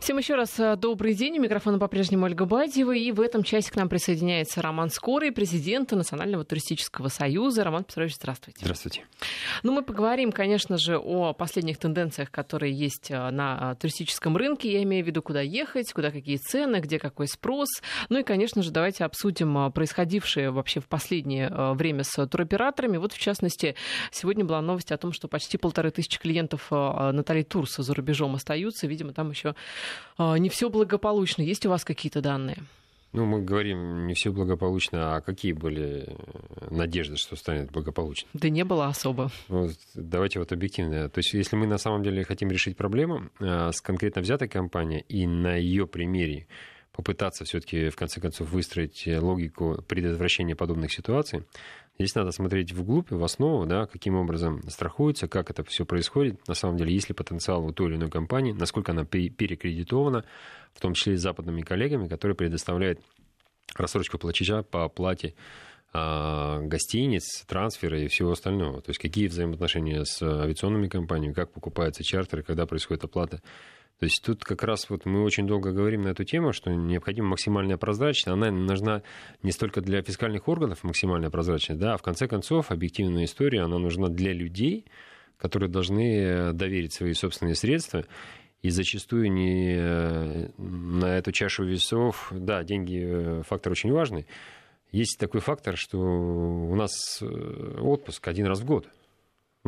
Всем еще раз э, добрый день. У микрофона по-прежнему Ольга Бадьева. И в этом часе к нам присоединяется Роман Скорый, президент Национального туристического союза. Роман Петрович, здравствуйте. Здравствуйте. Ну, мы поговорим, конечно же, о последних тенденциях, которые есть э, на э, туристическом рынке. Я имею в виду, куда ехать, куда какие цены, где какой спрос. Ну и, конечно же, давайте обсудим происходившее вообще в последнее время с туроператорами. Вот, в частности, сегодня была новость о том, что почти полторы тысячи клиентов Натальи Турса за рубежом остаются. Видимо, там еще не все благополучно. Есть у вас какие-то данные? Ну, мы говорим не все благополучно, а какие были э, надежды, что станет благополучно? Да не было особо. Вот, давайте вот объективно. То есть, если мы на самом деле хотим решить проблему э, с конкретно взятой компанией и на ее примере попытаться все-таки в конце концов выстроить логику предотвращения подобных ситуаций, Здесь надо смотреть вглубь, в основу, да, каким образом страхуется, как это все происходит. На самом деле, есть ли потенциал у той или иной компании, насколько она перекредитована, в том числе с западными коллегами, которые предоставляют рассрочку платежа по оплате а, гостиниц, трансфера и всего остального. То есть какие взаимоотношения с авиационными компаниями, как покупаются чартеры, когда происходит оплата то есть тут как раз вот мы очень долго говорим на эту тему, что необходима максимальная прозрачность. Она нужна не столько для фискальных органов максимальная прозрачность, да, а в конце концов объективная история, она нужна для людей, которые должны доверить свои собственные средства и зачастую не э, на эту чашу весов, да, деньги э, фактор очень важный. Есть такой фактор, что у нас э, отпуск один раз в год.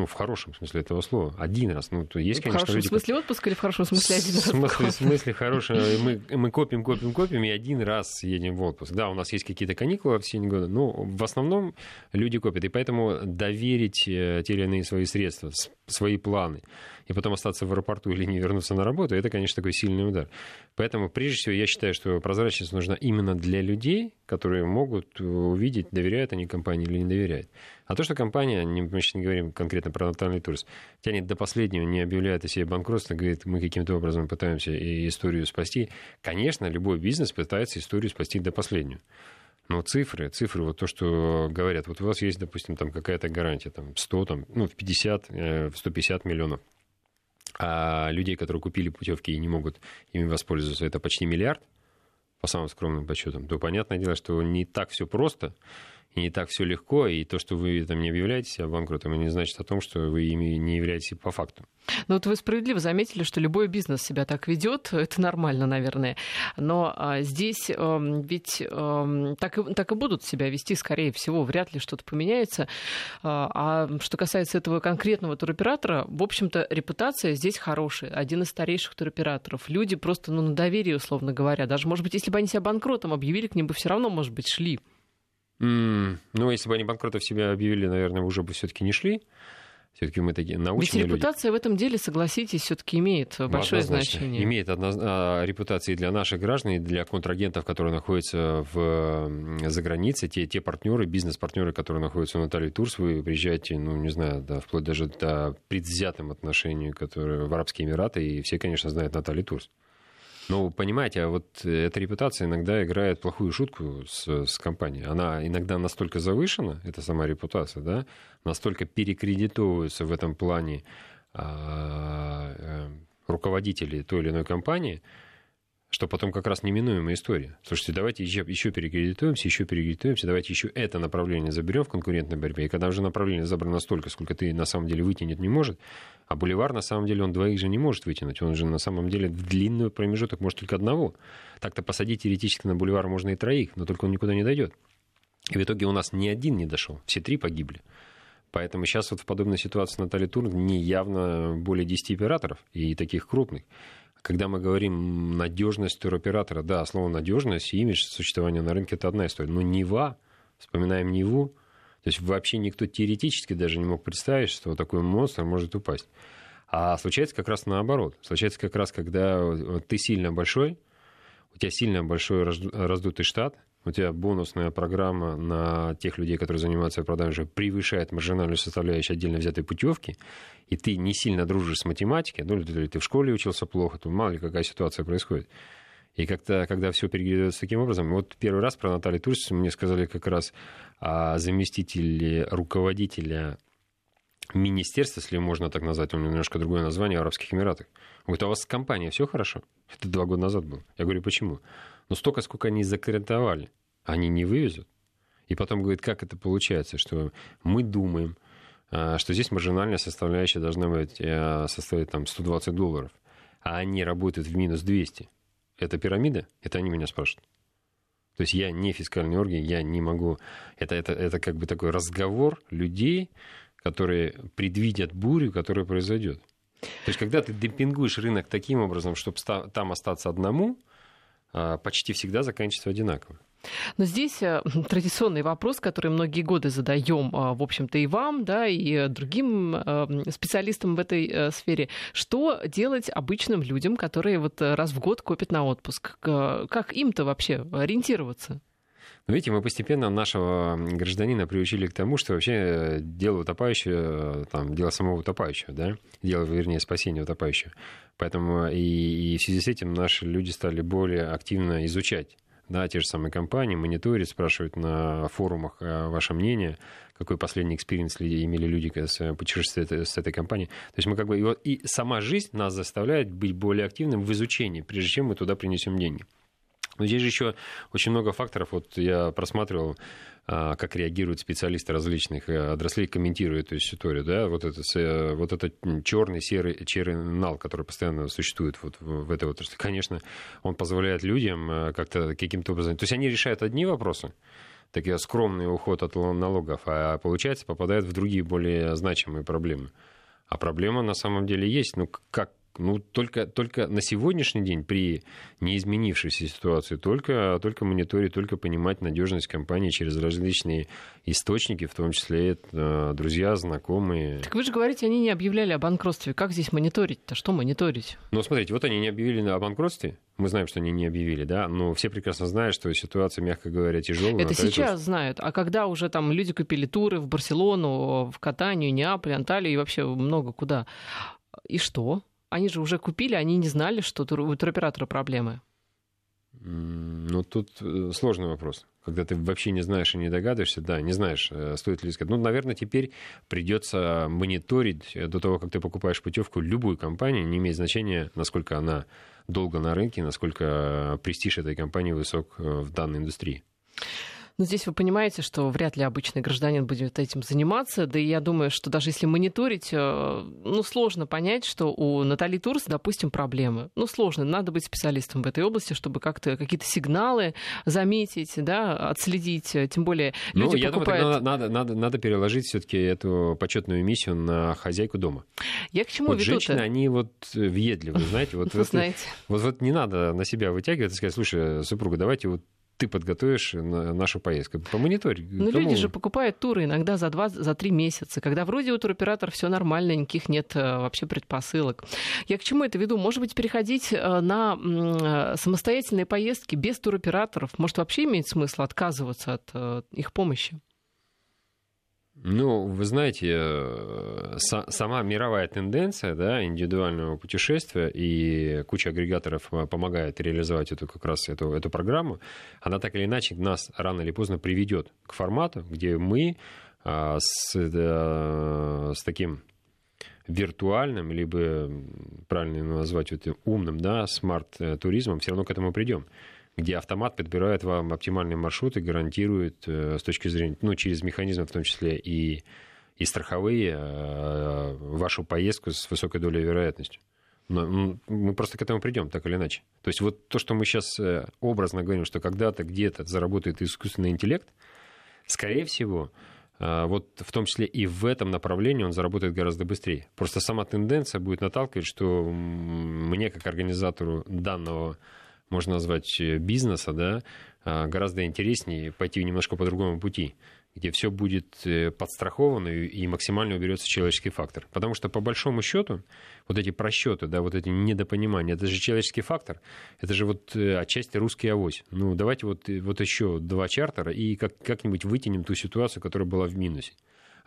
Ну, в хорошем смысле этого слова. Один раз. Ну, то есть, конечно, в хорошем люди... смысле отпуск или в хорошем смысле один раз? В смысле, в смысле хорошем. Мы, мы копим, копим, копим, и один раз едем в отпуск. Да, у нас есть какие-то каникулы в течение года, но в основном люди копят. И поэтому доверить э, те или иные свои средства, свои планы, и потом остаться в аэропорту или не вернуться на работу, это, конечно, такой сильный удар. Поэтому, прежде всего, я считаю, что прозрачность нужна именно для людей, которые могут увидеть, доверяют они компании или не доверяют. А то, что компания, мы сейчас не говорим конкретно про Натальный Турс, тянет до последнего, не объявляет о себе банкротство, говорит, мы каким-то образом пытаемся историю спасти. Конечно, любой бизнес пытается историю спасти до последнего. Но цифры, цифры, вот то, что говорят, вот у вас есть, допустим, там какая-то гарантия, там 100, там, ну, в 50, в 150 миллионов. А людей, которые купили путевки и не могут ими воспользоваться, это почти миллиард, по самым скромным подсчетам, то понятное дело, что не так все просто и не так все легко, и то, что вы там не объявляете себя банкротом, не значит о том, что вы ими не являетесь по факту. Ну вот вы справедливо заметили, что любой бизнес себя так ведет, это нормально, наверное. Но а, здесь а, ведь а, так, и, так и будут себя вести, скорее всего, вряд ли что-то поменяется. А, а что касается этого конкретного туроператора, в общем-то, репутация здесь хорошая. Один из старейших туроператоров. Люди просто ну, на доверие, условно говоря. Даже, может быть, если бы они себя банкротом объявили, к ним бы все равно, может быть, шли. Mm, ну, если бы они банкротов себя объявили, наверное, уже бы все-таки не шли. Все-таки мы такие научные Ведь репутация люди. в этом деле, согласитесь, все-таки имеет большое Однозначно. значение. Имеет одно... А, репутации для наших граждан и для контрагентов, которые находятся в... за границей, те, те партнеры, бизнес-партнеры, которые находятся в Натальи Турс, вы приезжаете, ну, не знаю, да, вплоть даже до предвзятым отношению, которые в Арабские Эмираты, и все, конечно, знают Наталью Турс. Ну, понимаете, а вот эта репутация иногда играет плохую шутку с, с компанией. Она иногда настолько завышена, эта сама репутация, да, настолько перекредитовывается в этом плане а, а, руководители той или иной компании, что потом как раз неминуемая история. Слушайте, давайте еще, еще перекредитуемся, еще перекредитуемся, давайте еще это направление заберем в конкурентной борьбе. И когда уже направление забрано столько, сколько ты на самом деле вытянет не может, а Боливар на самом деле он двоих же не может вытянуть, он же на самом деле в длинный промежуток может только одного. Так-то посадить теоретически на Боливар можно и троих, но только он никуда не дойдет. И в итоге у нас ни один не дошел, все три погибли. Поэтому сейчас вот в подобной ситуации Наталья Турн не явно более 10 операторов и таких крупных. Когда мы говорим надежность туроператора, да, слово надежность и имидж существования на рынке это одна история. Но Нева, вспоминаем Неву, то есть вообще никто теоретически даже не мог представить, что такой монстр может упасть. А случается как раз наоборот. Случается как раз, когда ты сильно большой, у тебя сильно большой раздутый штат, у тебя бонусная программа на тех людей, которые занимаются продажей, превышает маржинальную составляющую отдельно взятой путевки, и ты не сильно дружишь с математикой, ну, или ты в школе учился плохо, то мало ли какая ситуация происходит. И как-то, когда все перегревается таким образом, вот первый раз про Наталью Турс мне сказали как раз о заместителе руководителя министерство, если можно так назвать, у него немножко другое название, Арабских Эмиратах. Он говорит, а у вас компания все хорошо? Это два года назад было. Я говорю, почему? Ну, столько, сколько они закредитовали, они не вывезут. И потом говорит, как это получается, что мы думаем, а, что здесь маржинальная составляющая должна быть э, составить там 120 долларов, а они работают в минус 200. Это пирамида? Это они меня спрашивают. То есть я не фискальный орган, я не могу... Это, это, это как бы такой разговор людей, которые предвидят бурю, которая произойдет. То есть, когда ты демпингуешь рынок таким образом, чтобы там остаться одному, почти всегда заканчивается одинаково. Но здесь э, традиционный вопрос, который многие годы задаем, а, в общем-то, и вам, да, и другим э, специалистам в этой э, сфере. Что делать обычным людям, которые вот раз в год копят на отпуск? Как им-то вообще ориентироваться? Но видите, мы постепенно нашего гражданина приучили к тому, что вообще дело утопающего, там, дело самого утопающего, да, дело, вернее, спасения утопающего. Поэтому и, и в связи с этим наши люди стали более активно изучать да, те же самые компании, мониторить, спрашивать на форумах э, ваше мнение, какой последний experience имели люди путешествия с этой компанией. То есть мы как бы... И сама жизнь нас заставляет быть более активным в изучении, прежде чем мы туда принесем деньги. Но здесь же еще очень много факторов. Вот я просматривал, а, как реагируют специалисты различных э, отраслей, комментируя эту историю. Да? Вот, это, э, вот этот черный, серый, черный нал, который постоянно существует вот в этой отрасли, конечно, он позволяет людям э, как-то каким-то образом... То есть они решают одни вопросы, такие скромный уход от налогов, а получается попадают в другие более значимые проблемы. А проблема на самом деле есть. Ну, как ну, только, только на сегодняшний день при неизменившейся ситуации только, только мониторить, только понимать надежность компании через различные источники, в том числе э, друзья, знакомые. Так вы же говорите, они не объявляли о банкротстве. Как здесь мониторить-то? Что мониторить? Ну, смотрите, вот они не объявили о банкротстве. Мы знаем, что они не объявили, да, но все прекрасно знают, что ситуация, мягко говоря, тяжелая. Это сейчас знают. А когда уже там люди купили туры в Барселону, в Катанию, Неаполь, Анталию и вообще много куда. И что? Они же уже купили, они не знали, что у туроператора проблемы. Ну, тут э, сложный вопрос. Когда ты вообще не знаешь и не догадываешься, да, не знаешь, э, стоит ли искать. Ну, наверное, теперь придется мониторить до того, как ты покупаешь путевку любую компанию, не имеет значения, насколько она долго на рынке, насколько престиж этой компании высок э, в данной индустрии. Но здесь вы понимаете, что вряд ли обычный гражданин будет этим заниматься. Да и я думаю, что даже если мониторить, э, ну, сложно понять, что у Натали Турс, допустим, проблемы. Ну, сложно. Надо быть специалистом в этой области, чтобы как-то какие-то сигналы заметить, да, отследить. Тем более ну, люди я покупают... думаю, надо, надо, надо, переложить все-таки эту почетную миссию на хозяйку дома. Я к чему вот веду женщины, они вот въедливы, знаете. Вот. Вот, вот не надо на себя вытягивать и сказать, слушай, супруга, давайте вот ты подготовишь нашу поездку. Помониторь. Ну, люди же покупают туры иногда за два, за три месяца, когда вроде у туроператора все нормально, никаких нет э, вообще предпосылок. Я к чему это веду? Может быть, переходить э, на э, самостоятельные поездки без туроператоров? Может, вообще имеет смысл отказываться от их помощи? Ну, вы знаете, э, сама мировая тенденция да, индивидуального путешествия и куча агрегаторов э, помогает реализовать эту как раз эту, эту программу, она так или иначе нас рано или поздно приведет к формату, где мы а, с, с таким виртуальным, либо правильно назвать это умным, да, смарт-туризмом, все равно к этому придем где автомат подбирает вам оптимальный маршрут и гарантирует э, с точки зрения, ну, через механизмы в том числе и, и страховые, э, вашу поездку с высокой долей вероятности. Но мы просто к этому придем, так или иначе. То есть вот то, что мы сейчас э, образно говорим, что когда-то где-то заработает искусственный интеллект, скорее всего, вот в том числе и в этом направлении он заработает гораздо быстрее. Просто сама тенденция будет наталкивать, что мне, как организатору данного можно назвать, э, бизнеса, да, а, гораздо интереснее пойти немножко по другому пути где все будет э, подстраховано и максимально уберется человеческий фактор. Потому что, по большому счету, вот эти просчеты, да, вот эти недопонимания, это же человеческий фактор, это же вот э, отчасти русский авось. Ну, давайте вот, вот еще два чартера и как, как-нибудь вытянем ту ситуацию, которая была в минусе.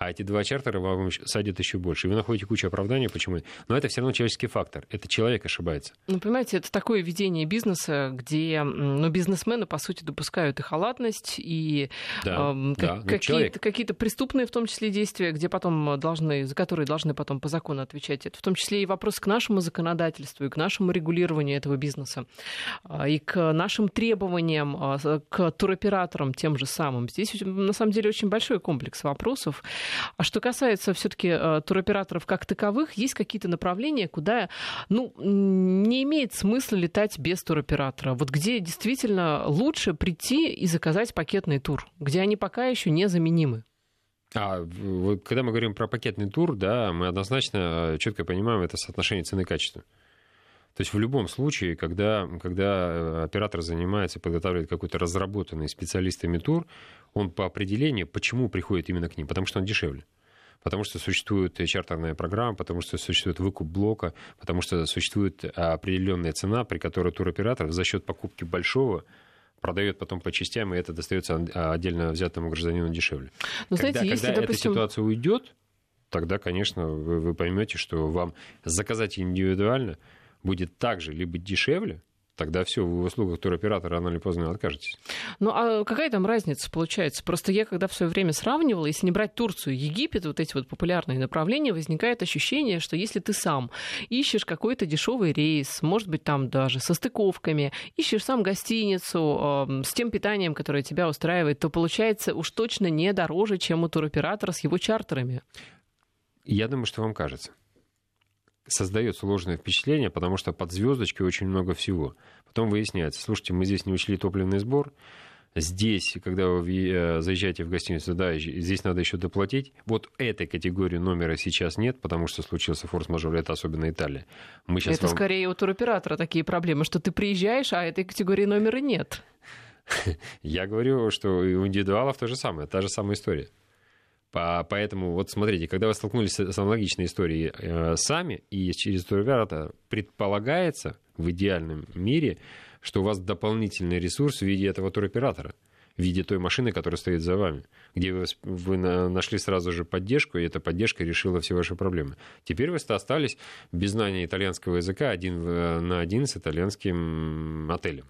А эти два чартера вам садят еще больше. И вы находите кучу оправданий, почему. Но это все равно человеческий фактор. Это человек ошибается. Ну, понимаете, это такое ведение бизнеса, где ну, бизнесмены, по сути, допускают и халатность, и да, э, да, как, какие-то, какие-то преступные, в том числе, действия, где потом должны, за которые должны потом по закону отвечать. Это в том числе и вопрос к нашему законодательству, и к нашему регулированию этого бизнеса, а, и к нашим требованиям а, к туроператорам тем же самым. Здесь, на самом деле, очень большой комплекс вопросов. А что касается все-таки а, туроператоров как таковых, есть какие-то направления, куда ну, не имеет смысла летать без туроператора. Вот где действительно лучше прийти и заказать пакетный тур, где они пока еще незаменимы. А когда мы говорим про пакетный тур, да, мы однозначно четко понимаем это соотношение цены и качества. То есть в любом случае, когда, когда э, оператор занимается, подготавливает какой-то разработанный специалистами тур, он по определению, почему приходит именно к ним? Потому что он дешевле. Потому что существует чартерная программа, потому что существует выкуп блока, потому что существует определенная цена, при которой туроператор за счет покупки большого продает потом по частям, и это достается отдельно взятому гражданину дешевле. Но, когда знаете, если, когда допустим... эта ситуация уйдет, тогда, конечно, вы, вы поймете, что вам заказать индивидуально будет так же либо дешевле, тогда все, вы в услугах туроператора рано или поздно откажетесь. Ну а какая там разница получается? Просто я когда в свое время сравнивала, если не брать Турцию, Египет, вот эти вот популярные направления, возникает ощущение, что если ты сам ищешь какой-то дешевый рейс, может быть там даже со стыковками, ищешь сам гостиницу э, с тем питанием, которое тебя устраивает, то получается уж точно не дороже, чем у туроператора с его чартерами. Я думаю, что вам кажется создает сложное впечатление, потому что под звездочкой очень много всего. Потом выясняется, слушайте, мы здесь не учли топливный сбор, здесь, когда вы э, заезжаете в гостиницу, да, здесь надо еще доплатить. Вот этой категории номера сейчас нет, потому что случился форс-мажор, это особенно Италия. Мы сейчас это вам... скорее у туроператора такие проблемы, что ты приезжаешь, а этой категории номера нет. Я говорю, что у индивидуалов то же самое, та же самая история. Поэтому вот смотрите, когда вы столкнулись с аналогичной историей э, сами и через туроператора, предполагается в идеальном мире, что у вас дополнительный ресурс в виде этого туроператора в виде той машины, которая стоит за вами, где вы, вы нашли сразу же поддержку, и эта поддержка решила все ваши проблемы. Теперь вы остались без знания итальянского языка один на один с итальянским отелем.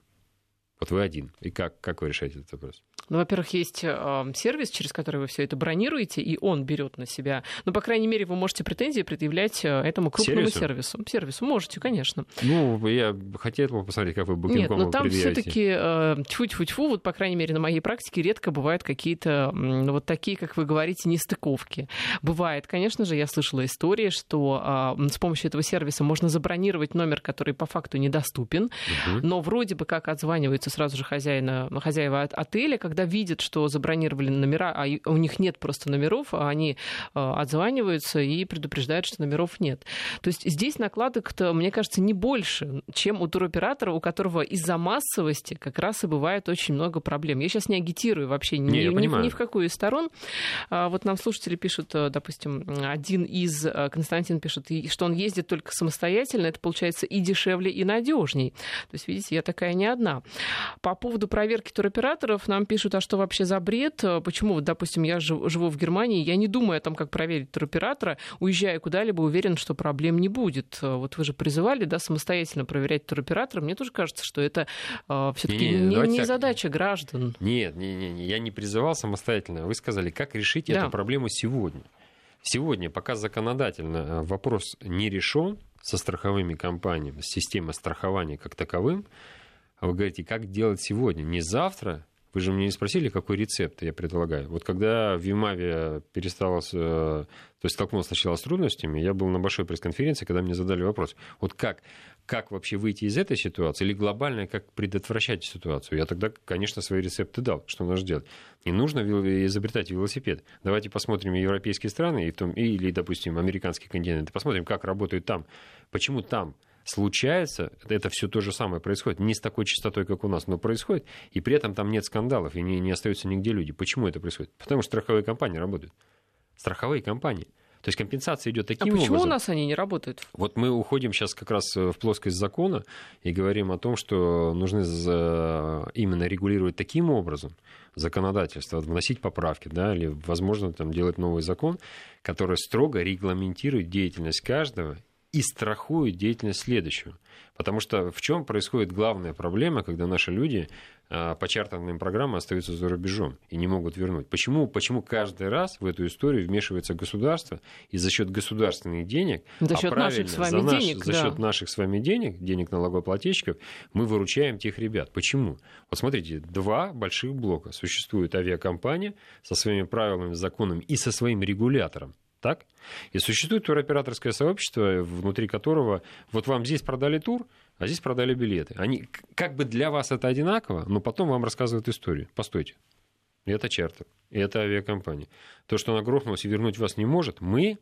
Вот вы один. И как, как вы решаете этот вопрос? Ну, во-первых, есть э, сервис, через который вы все это бронируете, и он берет на себя. Ну, по крайней мере, вы можете претензии предъявлять э, этому крупному сервису. сервису. Сервису можете, конечно. Ну, я хотел бы посмотреть, как вы Booking.com Нет, но там все-таки э, тьфу-тьфу-тьфу, вот, по крайней мере, на моей практике редко бывают какие-то ну, вот такие, как вы говорите, нестыковки. Бывает, конечно же, я слышала истории, что э, с помощью этого сервиса можно забронировать номер, который по факту недоступен, угу. но вроде бы как отзваниваются сразу же хозяина, хозяева отеля, когда видят, что забронировали номера, а у них нет просто номеров, а они а, отзваниваются и предупреждают, что номеров нет. То есть здесь накладок-то, мне кажется, не больше, чем у туроператора, у которого из-за массовости как раз и бывает очень много проблем. Я сейчас не агитирую вообще ни, не, ни, ни в какую из сторон. А вот нам слушатели пишут, э, допустим, один из, э, Константин пишет, что он ездит только самостоятельно, это получается и дешевле, и надежней. То есть, видите, я такая не одна. По поводу проверки туроператоров нам пишут, а что вообще за бред? Почему, вот, допустим, я живу в Германии, я не думаю о том, как проверить туроператора, уезжая куда-либо, уверен, что проблем не будет. Вот вы же призывали, да, самостоятельно проверять туроператора. Мне тоже кажется, что это э, все-таки не, не, не задача граждан. Нет, не, не, не, я не призывал самостоятельно. Вы сказали, как решить да. эту проблему сегодня. Сегодня, пока законодательно э, вопрос не решен со страховыми компаниями, с системой страхования как таковым, вы говорите, как делать сегодня, не завтра. Вы же мне не спросили, какой рецепт я предлагаю. Вот когда в Юмаве перестала, э, то есть столкнулся сначала с трудностями, я был на большой пресс-конференции, когда мне задали вопрос, вот как, как вообще выйти из этой ситуации, или глобально, как предотвращать ситуацию. Я тогда, конечно, свои рецепты дал, что нужно делать. Не нужно изобретать велосипед. Давайте посмотрим европейские страны, и в том, или, допустим, американский континент, посмотрим, как работают там, почему там случается, это все то же самое происходит, не с такой частотой, как у нас, но происходит, и при этом там нет скандалов, и не, не остаются нигде люди. Почему это происходит? Потому что страховые компании работают. Страховые компании. То есть компенсация идет таким а почему образом. у нас они не работают? Вот мы уходим сейчас как раз в плоскость закона и говорим о том, что нужны именно регулировать таким образом законодательство, вносить поправки, да, или, возможно, там, делать новый закон, который строго регламентирует деятельность каждого и страхует деятельность следующего. Потому что в чем происходит главная проблема, когда наши люди а, по чартерным программам остаются за рубежом и не могут вернуть? Почему, почему каждый раз в эту историю вмешивается государство и за счет государственных денег, за счет а наших с вами за наш, денег, за да. счет наших с вами денег, денег налогоплательщиков, мы выручаем тех ребят? Почему? Вот смотрите, два больших блока. Существует авиакомпания со своими правилами, законами и со своим регулятором так? И существует туроператорское сообщество, внутри которого вот вам здесь продали тур, а здесь продали билеты. Они как бы для вас это одинаково, но потом вам рассказывают историю. Постойте, это чартер, это авиакомпания. То, что она грохнулась и вернуть вас не может, мы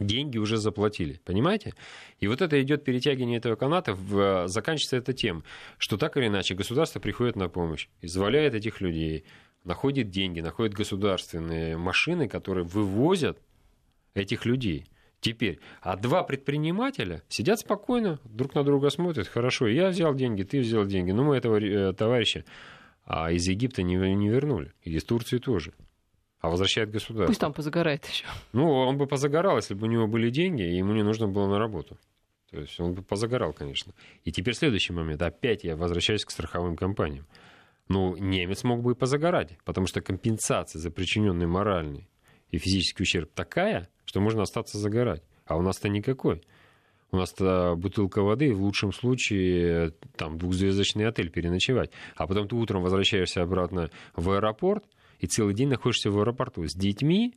деньги уже заплатили, понимаете? И вот это идет перетягивание этого каната, в, заканчивается это тем, что так или иначе государство приходит на помощь, изволяет этих людей, находит деньги, находит государственные машины, которые вывозят этих людей. Теперь, а два предпринимателя сидят спокойно, друг на друга смотрят, хорошо, я взял деньги, ты взял деньги, но мы этого э, товарища а из Египта не, не вернули, и из Турции тоже. А возвращает государство. Пусть там позагорает еще. Ну, он бы позагорал, если бы у него были деньги, и ему не нужно было на работу. То есть он бы позагорал, конечно. И теперь следующий момент. Опять я возвращаюсь к страховым компаниям. Ну, немец мог бы и позагорать, потому что компенсация за причиненный моральный и физический ущерб такая, что можно остаться загорать. А у нас-то никакой. У нас-то бутылка воды, в лучшем случае там двухзвездочный отель переночевать. А потом ты утром возвращаешься обратно в аэропорт, и целый день находишься в аэропорту с детьми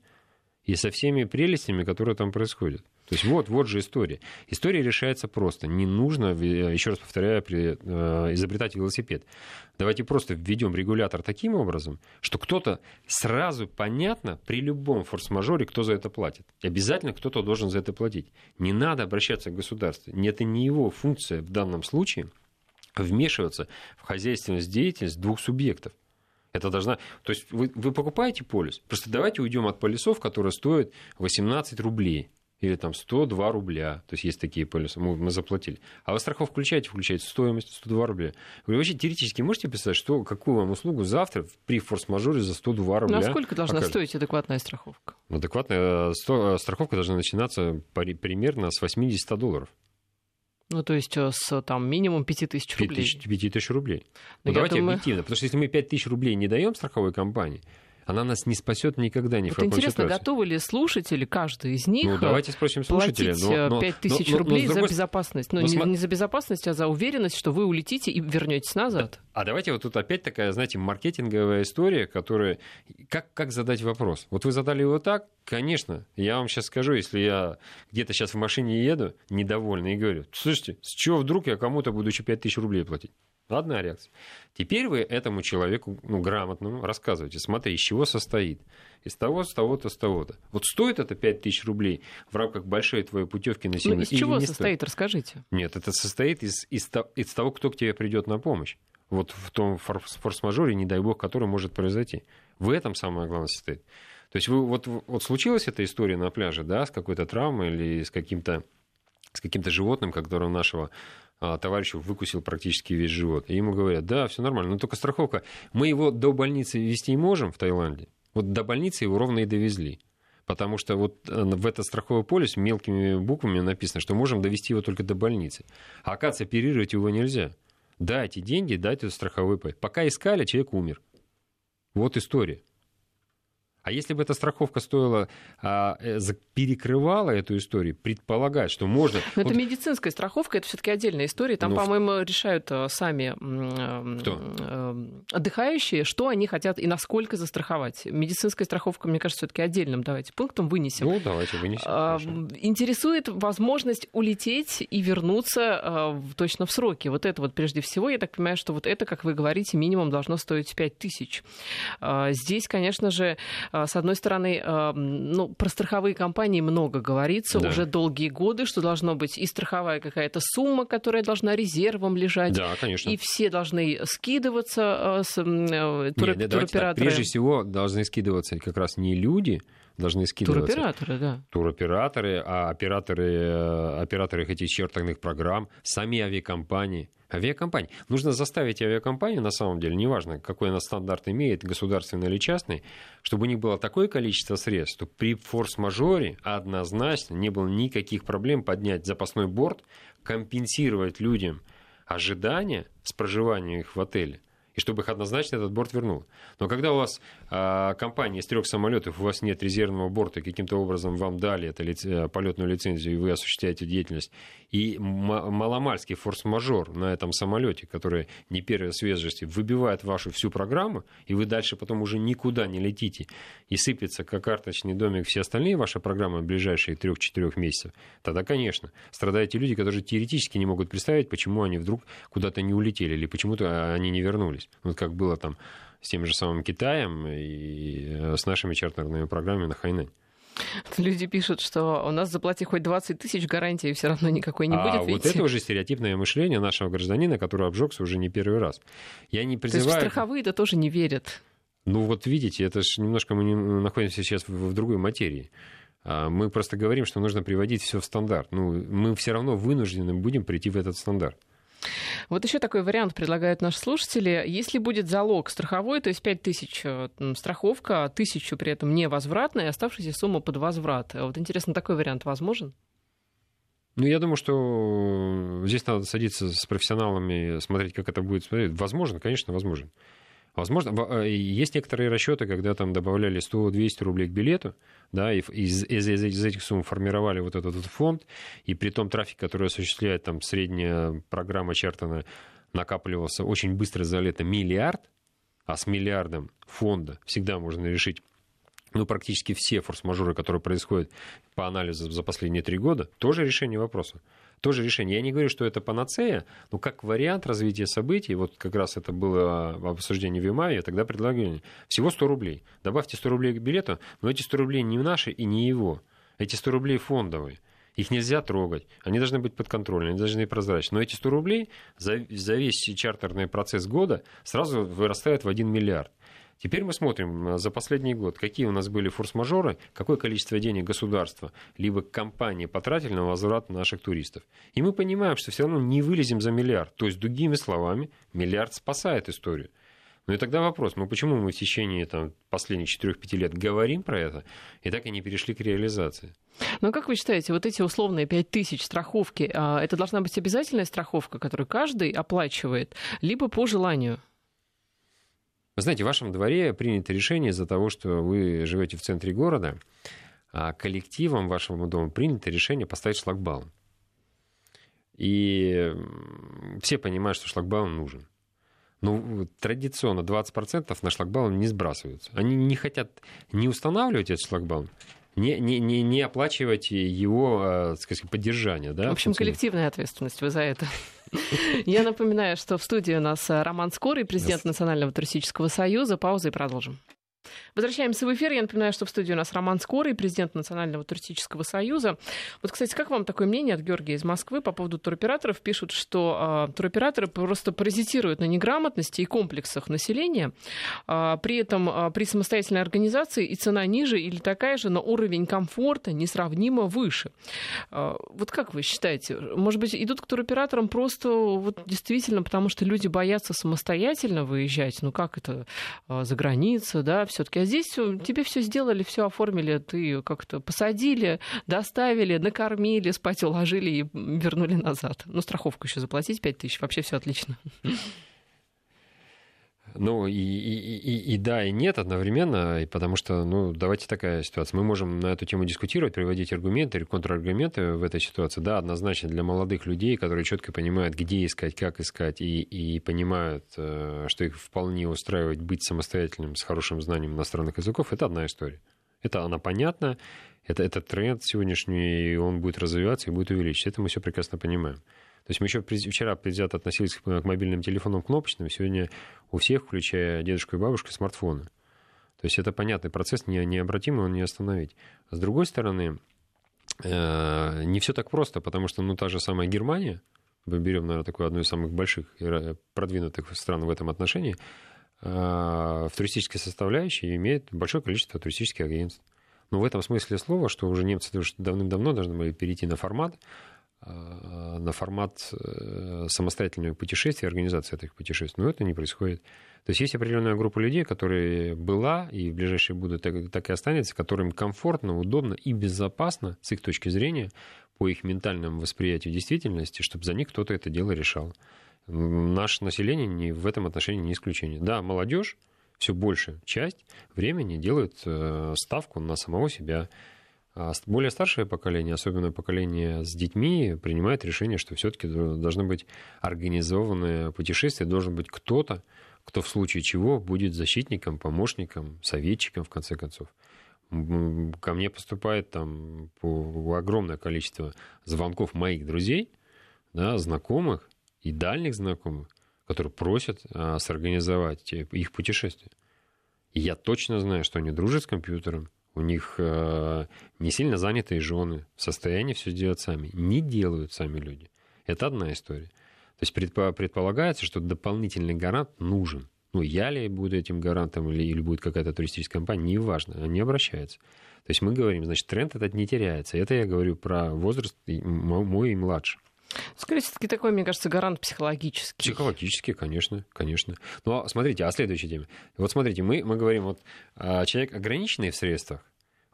и со всеми прелестями, которые там происходят. То есть вот, вот же история. История решается просто. Не нужно, еще раз повторяю, э, изобретать велосипед. Давайте просто введем регулятор таким образом, что кто-то сразу понятно при любом форс-мажоре, кто за это платит. Обязательно кто-то должен за это платить. Не надо обращаться к государству. Это не его функция в данном случае вмешиваться в хозяйственную деятельность двух субъектов. Это должна... То есть вы, вы покупаете полис, просто давайте уйдем от полисов, которые стоят 18 рублей или там 102 рубля. То есть есть такие полисы, мы, мы заплатили. А вы страховку включаете, включаете стоимость 102 рубля. Вы вообще теоретически можете писать, что, какую вам услугу завтра при форс-мажоре за 102 рубля? Ну, а сколько должна окажет? стоить адекватная страховка? Ну, адекватная э, страховка должна начинаться примерно с 80 долларов. Ну, то есть э, с там, минимум 5 тысяч рублей. 5 тысяч рублей. Ну, ну давайте думаю... объективно. Потому что если мы 5 тысяч рублей не даем страховой компании, она нас не спасет никогда ни вот в какой интересно, ситуации. готовы ли слушатели, каждый из них, ну, давайте спросим слушателя. платить но, но, 5 тысяч но, но, рублей но, но, за безопасность? Ну, но, не, см... не за безопасность, а за уверенность, что вы улетите и вернетесь назад. А давайте вот тут опять такая, знаете, маркетинговая история, которая... Как, как задать вопрос? Вот вы задали его так, конечно, я вам сейчас скажу, если я где-то сейчас в машине еду, недовольный, и говорю, слушайте, с чего вдруг я кому-то буду еще 5 тысяч рублей платить? Одна реакция. Теперь вы этому человеку, ну, грамотному, рассказываете, смотри, из чего состоит. Из того, с того-то, с того-то. Вот стоит это 5 тысяч рублей в рамках большой твоей путевки на 7 ну, Из чего состоит, стоит, расскажите. Нет, это состоит из, из, из того, кто к тебе придет на помощь. Вот в том форс-мажоре, не дай бог, который может произойти. В этом самое главное состоит. То есть вы, вот, вот случилась эта история на пляже, да, с какой-то травмой или с каким-то с каким-то животным, которое нашего товарищу выкусил практически весь живот. И ему говорят, да, все нормально, но только страховка. Мы его до больницы везти можем в Таиланде. Вот до больницы его ровно и довезли. Потому что вот э, в этот страховой полис мелкими буквами написано, что можем довести его только до больницы. А оказывается, оперировать его нельзя. Дайте деньги, дайте страховой полис. Пока искали, человек умер. Вот история. А если бы эта страховка стоила, а, э, перекрывала эту историю, предполагать, что можно... Но вот... это медицинская страховка, это все-таки отдельная история. Там, ну, по-моему, решают э, сами Кто? Э, отдыхающие, что они хотят и насколько застраховать. Медицинская страховка, мне кажется, все-таки отдельным давайте пунктом вынесем. Ну, давайте вынесем. А, интересует возможность улететь и вернуться точно в сроки. Вот это вот прежде всего, я так понимаю, что вот это, как вы говорите, минимум должно стоить 5 тысяч. А, здесь, конечно же, а, с одной стороны, а, ну, про страховые компании страховании много говорится да. уже долгие годы, что должно быть и страховая какая-то сумма, которая должна резервом лежать. Да, конечно. И все должны скидываться с тур, Нет, туроператоры. Прежде всего должны скидываться как раз не люди, должны скидываться. Туроператоры, да. Туроператоры, а операторы, э, операторы этих чертовных программ, сами авиакомпании. Авиакомпании. Нужно заставить авиакомпанию, на самом деле, неважно, какой она стандарт имеет, государственный или частный, чтобы у них было такое количество средств, что при форс-мажоре однозначно не было никаких проблем поднять запасной борт, компенсировать людям ожидания с проживанием их в отеле чтобы их однозначно этот борт вернул. Но когда у вас э, компания из трех самолетов, у вас нет резервного борта, каким-то образом вам дали эту лице, э, полетную лицензию, и вы осуществляете деятельность, и маломальский форс-мажор на этом самолете, который не первой свежести, выбивает вашу всю программу, и вы дальше потом уже никуда не летите, и сыпется как карточный домик все остальные ваши программы в ближайшие трех-четырех месяцев, тогда, конечно, страдают те люди, которые теоретически не могут представить, почему они вдруг куда-то не улетели, или почему-то они не вернулись. Вот как было там с тем же самым Китаем и э, с нашими чартерными программами на Хайнань. Люди пишут, что у нас заплати хоть 20 тысяч, гарантии все равно никакой не а будет. А вот это уже стереотипное мышление нашего гражданина, который обжегся уже не первый раз. Я не призываю... То есть страховые-то тоже не верят. Ну вот видите, это же немножко мы находимся сейчас в, в другой материи. А, мы просто говорим, что нужно приводить все в стандарт. Ну, мы все равно вынуждены будем прийти в этот стандарт. Вот еще такой вариант предлагают наши слушатели. Если будет залог страховой, то есть 5 тысяч э, страховка, а тысячу при этом невозвратная, оставшаяся сумма под возврат. Вот интересно, такой вариант возможен? Ну, я думаю, что здесь надо садиться с профессионалами, смотреть, как это будет смотреть. Возможно, конечно, возможно. Возможно, э, есть некоторые расчеты, когда там добавляли 100-200 рублей к билету, да, и из, из, из этих сумм формировали вот этот вот фонд, и при том трафик, который осуществляет там средняя программа Чертона, накапливался очень быстро за лето миллиард, а с миллиардом фонда всегда можно решить ну, практически все форс-мажоры, которые происходят по анализу за последние три года, тоже решение вопроса тоже решение. Я не говорю, что это панацея, но как вариант развития событий, вот как раз это было в обсуждении в ЮМА, я тогда предлагаю всего 100 рублей. Добавьте 100 рублей к билету, но эти 100 рублей не наши и не его. Эти 100 рублей фондовые. Их нельзя трогать. Они должны быть подконтрольны, они должны быть прозрачны. Но эти 100 рублей за, за весь чартерный процесс года сразу вырастают в 1 миллиард. Теперь мы смотрим э, за последний год, какие у нас были форс-мажоры, какое количество денег государства либо компании потратили на возврат наших туристов. И мы понимаем, что все равно не вылезем за миллиард. То есть, другими словами, миллиард спасает историю. Ну и тогда вопрос, ну почему мы в течение там, последних 4-5 лет говорим про это, и так и не перешли к реализации? Ну, как вы считаете, вот эти условные 5 тысяч страховки, а, это должна быть обязательная страховка, которую каждый оплачивает, либо по желанию? Вы знаете, в вашем дворе принято решение из-за того, что вы живете в центре города, а коллективом вашего дома принято решение поставить шлагбаум. И все понимают, что шлагбаум нужен. Но традиционно 20% на шлагбаум не сбрасываются. Они не хотят не устанавливать этот шлагбаум, не, не, не, не оплачивать его, а, сказать, поддержание. Да, в общем, коллективная ответственность вы за это. Я напоминаю, что в студии у нас Роман Скорый, президент Национального туристического союза. Пауза и продолжим. Возвращаемся в эфир. Я напоминаю, что в студии у нас Роман Скорый, президент Национального туристического союза. Вот, кстати, как вам такое мнение от Георгия из Москвы по поводу туроператоров? Пишут, что э, туроператоры просто паразитируют на неграмотности и комплексах населения. Э, при этом э, при самостоятельной организации и цена ниже или такая же, но уровень комфорта несравнимо выше. Э, вот как вы считаете? Может быть, идут к туроператорам просто вот действительно потому, что люди боятся самостоятельно выезжать? Ну как это? Э, за границу, да, все-таки. А здесь тебе все сделали, все оформили, ты как-то посадили, доставили, накормили, спать уложили и вернули назад. Ну, страховку еще заплатить 5 тысяч, вообще все отлично. Ну, и, и, и, и да, и нет одновременно, потому что, ну, давайте такая ситуация. Мы можем на эту тему дискутировать, приводить аргументы или контраргументы в этой ситуации. Да, однозначно для молодых людей, которые четко понимают, где искать, как искать, и, и понимают, э, что их вполне устраивает быть самостоятельным, с хорошим знанием иностранных языков, это одна история. Это она понятна, это, это тренд сегодняшний, и он будет развиваться и будет увеличиваться. Это мы все прекрасно понимаем. То есть мы еще вчера предвзято относились к мобильным телефонам кнопочным, сегодня у всех, включая дедушку и бабушку, смартфоны. То есть это понятный процесс, не, необратимый, он не остановить. С другой стороны, э, не все так просто, потому что, ну, та же самая Германия, мы берем, наверное, такую одну из самых больших и продвинутых стран в этом отношении, в туристической составляющей имеет большое количество туристических агентств. Но в этом смысле слова, что уже немцы давным-давно должны были перейти на формат, Э, на формат э, самостоятельного путешествия, организации этих путешествий. Но это не происходит. То есть есть определенная группа людей, которые была и в ближайшие будут так, так и останется, которым комфортно, удобно и безопасно с их точки зрения по их ментальному восприятию действительности, чтобы за них кто-то это дело решал. Наше население не, в этом отношении не исключение. Да, молодежь все больше часть времени делает э, ставку на самого себя, а более старшее поколение, особенно поколение с детьми, принимает решение, что все-таки должны быть организованные путешествия, должен быть кто-то, кто в случае чего будет защитником, помощником, советчиком, в конце концов. Ко мне поступает там огромное количество звонков моих друзей, да, знакомых и дальних знакомых, которые просят а, сорганизовать их путешествие. Я точно знаю, что они дружат с компьютером, у них э, не сильно занятые жены, в состоянии все сделать сами. Не делают сами люди. Это одна история. То есть предполагается, что дополнительный гарант нужен. Ну, я ли буду этим гарантом или, или будет какая-то туристическая компания, неважно, они обращаются. То есть мы говорим, значит, тренд этот не теряется. Это я говорю про возраст мой и младше. Скорее, все-таки такой, мне кажется, гарант психологический. Психологический, конечно, конечно. Но смотрите, а следующая тема. Вот смотрите, мы, мы говорим, вот а, человек ограниченный в средствах,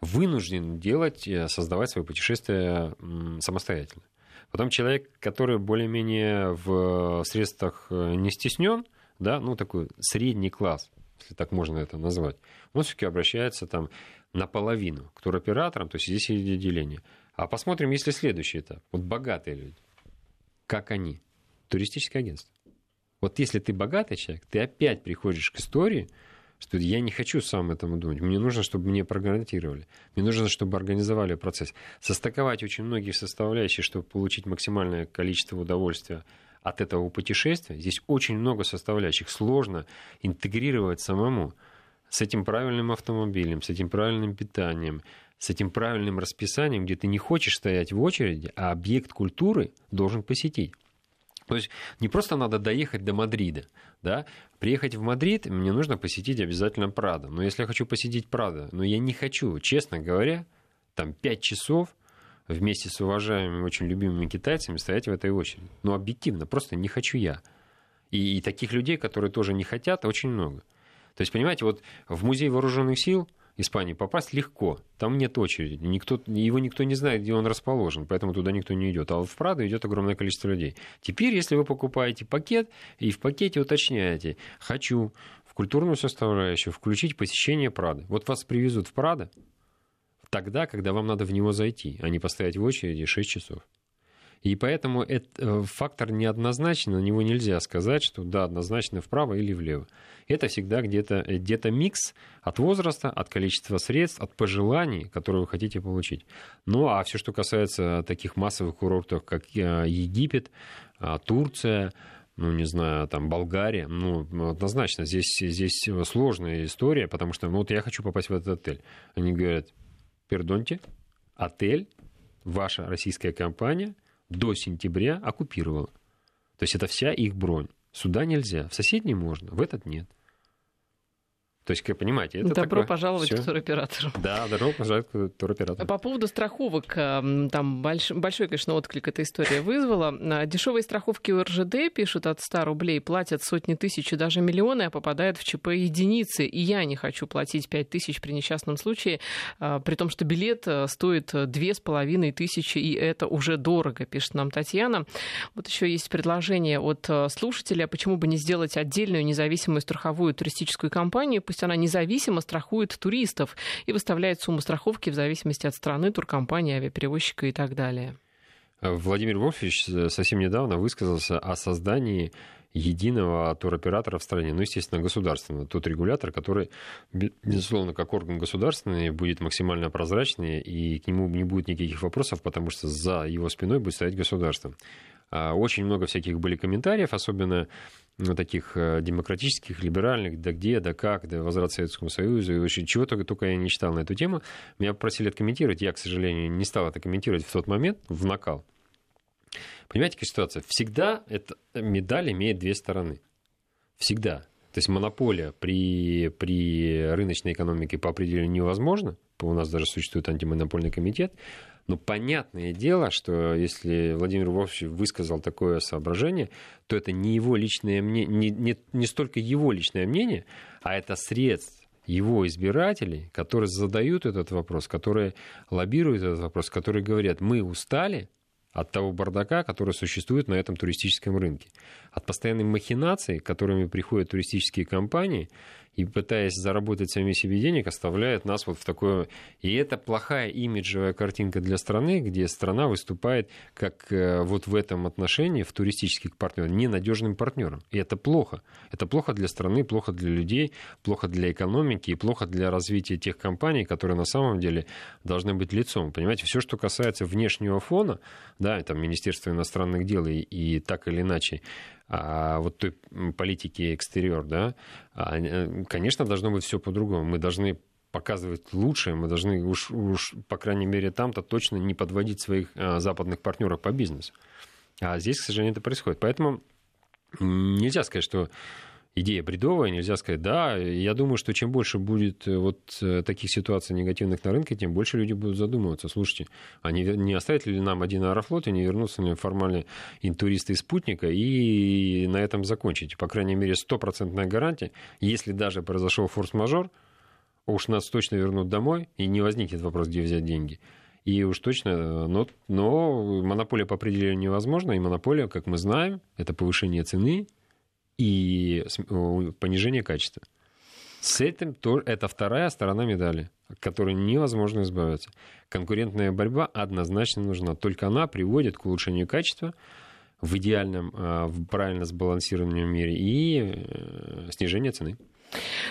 вынужден делать, создавать свои путешествия самостоятельно. Потом человек, который более-менее в средствах э, не стеснен, да, ну такой средний класс, если так можно это назвать, он все-таки обращается там наполовину к туроператорам, то есть здесь есть деление. А посмотрим, если следующий этап. Вот богатые люди как они. Туристическое агентство. Вот если ты богатый человек, ты опять приходишь к истории, что я не хочу сам этому думать. Мне нужно, чтобы мне прогарантировали. Мне нужно, чтобы организовали процесс. Состыковать очень многие составляющие, чтобы получить максимальное количество удовольствия от этого путешествия. Здесь очень много составляющих. Сложно интегрировать самому с этим правильным автомобилем, с этим правильным питанием, с этим правильным расписанием, где ты не хочешь стоять в очереди, а объект культуры должен посетить. То есть не просто надо доехать до Мадрида, да, приехать в Мадрид, мне нужно посетить обязательно Прадо. Но если я хочу посетить Прадо, но я не хочу, честно говоря, там 5 часов вместе с уважаемыми, очень любимыми китайцами стоять в этой очереди. Но объективно, просто не хочу я. И, и таких людей, которые тоже не хотят, очень много. То есть, понимаете, вот в музей вооруженных сил – Испании попасть легко. Там нет очереди. Никто, его никто не знает, где он расположен, поэтому туда никто не идет. А вот в Прадо идет огромное количество людей. Теперь, если вы покупаете пакет и в пакете уточняете, хочу в культурную составляющую включить посещение Прады. Вот вас привезут в Прадо тогда, когда вам надо в него зайти, а не постоять в очереди 6 часов. И поэтому этот э, фактор неоднозначный, на него нельзя сказать, что да, однозначно вправо или влево. Это всегда где-то э, где микс от возраста, от количества средств, от пожеланий, которые вы хотите получить. Ну а все, что касается таких массовых курортов, как э, Египет, Турция, ну, не знаю, там, Болгария, ну, однозначно, здесь, здесь сложная история, потому что, ну, вот я хочу попасть в этот отель. Они говорят, пердоньте, отель, ваша российская компания до сентября оккупировала. То есть это вся их бронь. Сюда нельзя, в соседний можно, в этот нет. То есть, как понимаете, это Добро такое... пожаловать Всё. к туроператору. Да, добро пожаловать к туроператору. По поводу страховок, там больш... большой, конечно, отклик эта история вызвала. А, дешевые страховки у РЖД, пишут, от 100 рублей платят сотни тысяч и даже миллионы, а попадают в ЧП единицы. И я не хочу платить 5 тысяч при несчастном случае, а, при том, что билет э, стоит две с половиной тысячи, и это уже дорого, пишет нам Татьяна. Вот еще есть предложение от э, слушателя, почему бы не сделать отдельную независимую страховую туристическую компанию, пусть она независимо страхует туристов и выставляет сумму страховки в зависимости от страны, туркомпании, авиаперевозчика и так далее. Владимир Вольфович совсем недавно высказался о создании единого туроператора в стране, ну, естественно, государственного. Тот регулятор, который, безусловно, как орган государственный, будет максимально прозрачный, и к нему не будет никаких вопросов, потому что за его спиной будет стоять государство. Очень много всяких были комментариев, особенно ну, таких э, демократических, либеральных, да где, да как, да возврат к Советскому Союзу, и вообще чего только, только я не читал на эту тему. Меня попросили откомментировать, я, к сожалению, не стал это комментировать в тот момент, в накал. Понимаете, какая ситуация? Всегда эта медаль имеет две стороны. Всегда. То есть монополия при, при рыночной экономике по определению невозможна. У нас даже существует антимонопольный комитет. Но понятное дело, что если Владимир Вовчев высказал такое соображение, то это не его личное мнение, не, не, не столько его личное мнение, а это средств его избирателей, которые задают этот вопрос, которые лоббируют этот вопрос, которые говорят, мы устали от того бардака, который существует на этом туристическом рынке, от постоянной махинации, которыми приходят туристические компании, и пытаясь заработать сами себе денег, оставляет нас вот в такое... И это плохая имиджевая картинка для страны, где страна выступает как э, вот в этом отношении, в туристических партнерах, ненадежным партнером. И это плохо. Это плохо для страны, плохо для людей, плохо для экономики и плохо для развития тех компаний, которые на самом деле должны быть лицом. Понимаете, все, что касается внешнего фона, да, там Министерство иностранных дел и, и так или иначе а вот той политики экстерьер, да, э, конечно, должно быть все по-другому. Мы должны показывать лучшее, мы должны уж, уж по крайней мере, там-то точно не подводить своих а, западных партнеров по бизнесу. А здесь, к сожалению, это происходит. Поэтому нельзя сказать, что идея бредовая, нельзя сказать, да, я думаю, что чем больше будет э, вот э, таких ситуаций негативных на рынке, тем больше люди будут задумываться, слушайте, а не, оставят ли нам один аэрофлот и не вернутся ли формально туристы из спутника и на этом закончить. По крайней мере, стопроцентная гарантия, если даже произошел форс-мажор, уж нас точно вернут домой, и не возникнет вопрос, где взять деньги. И уж точно, э, но, но монополия по определению невозможна, и монополия, как мы знаем, это повышение цены, и понижение качества. С этим то, это вторая сторона медали, от которой невозможно избавиться. Конкурентная борьба однозначно нужна. Только она приводит к улучшению качества в идеальном, а, в правильно сбалансированном мире и э, снижению цены.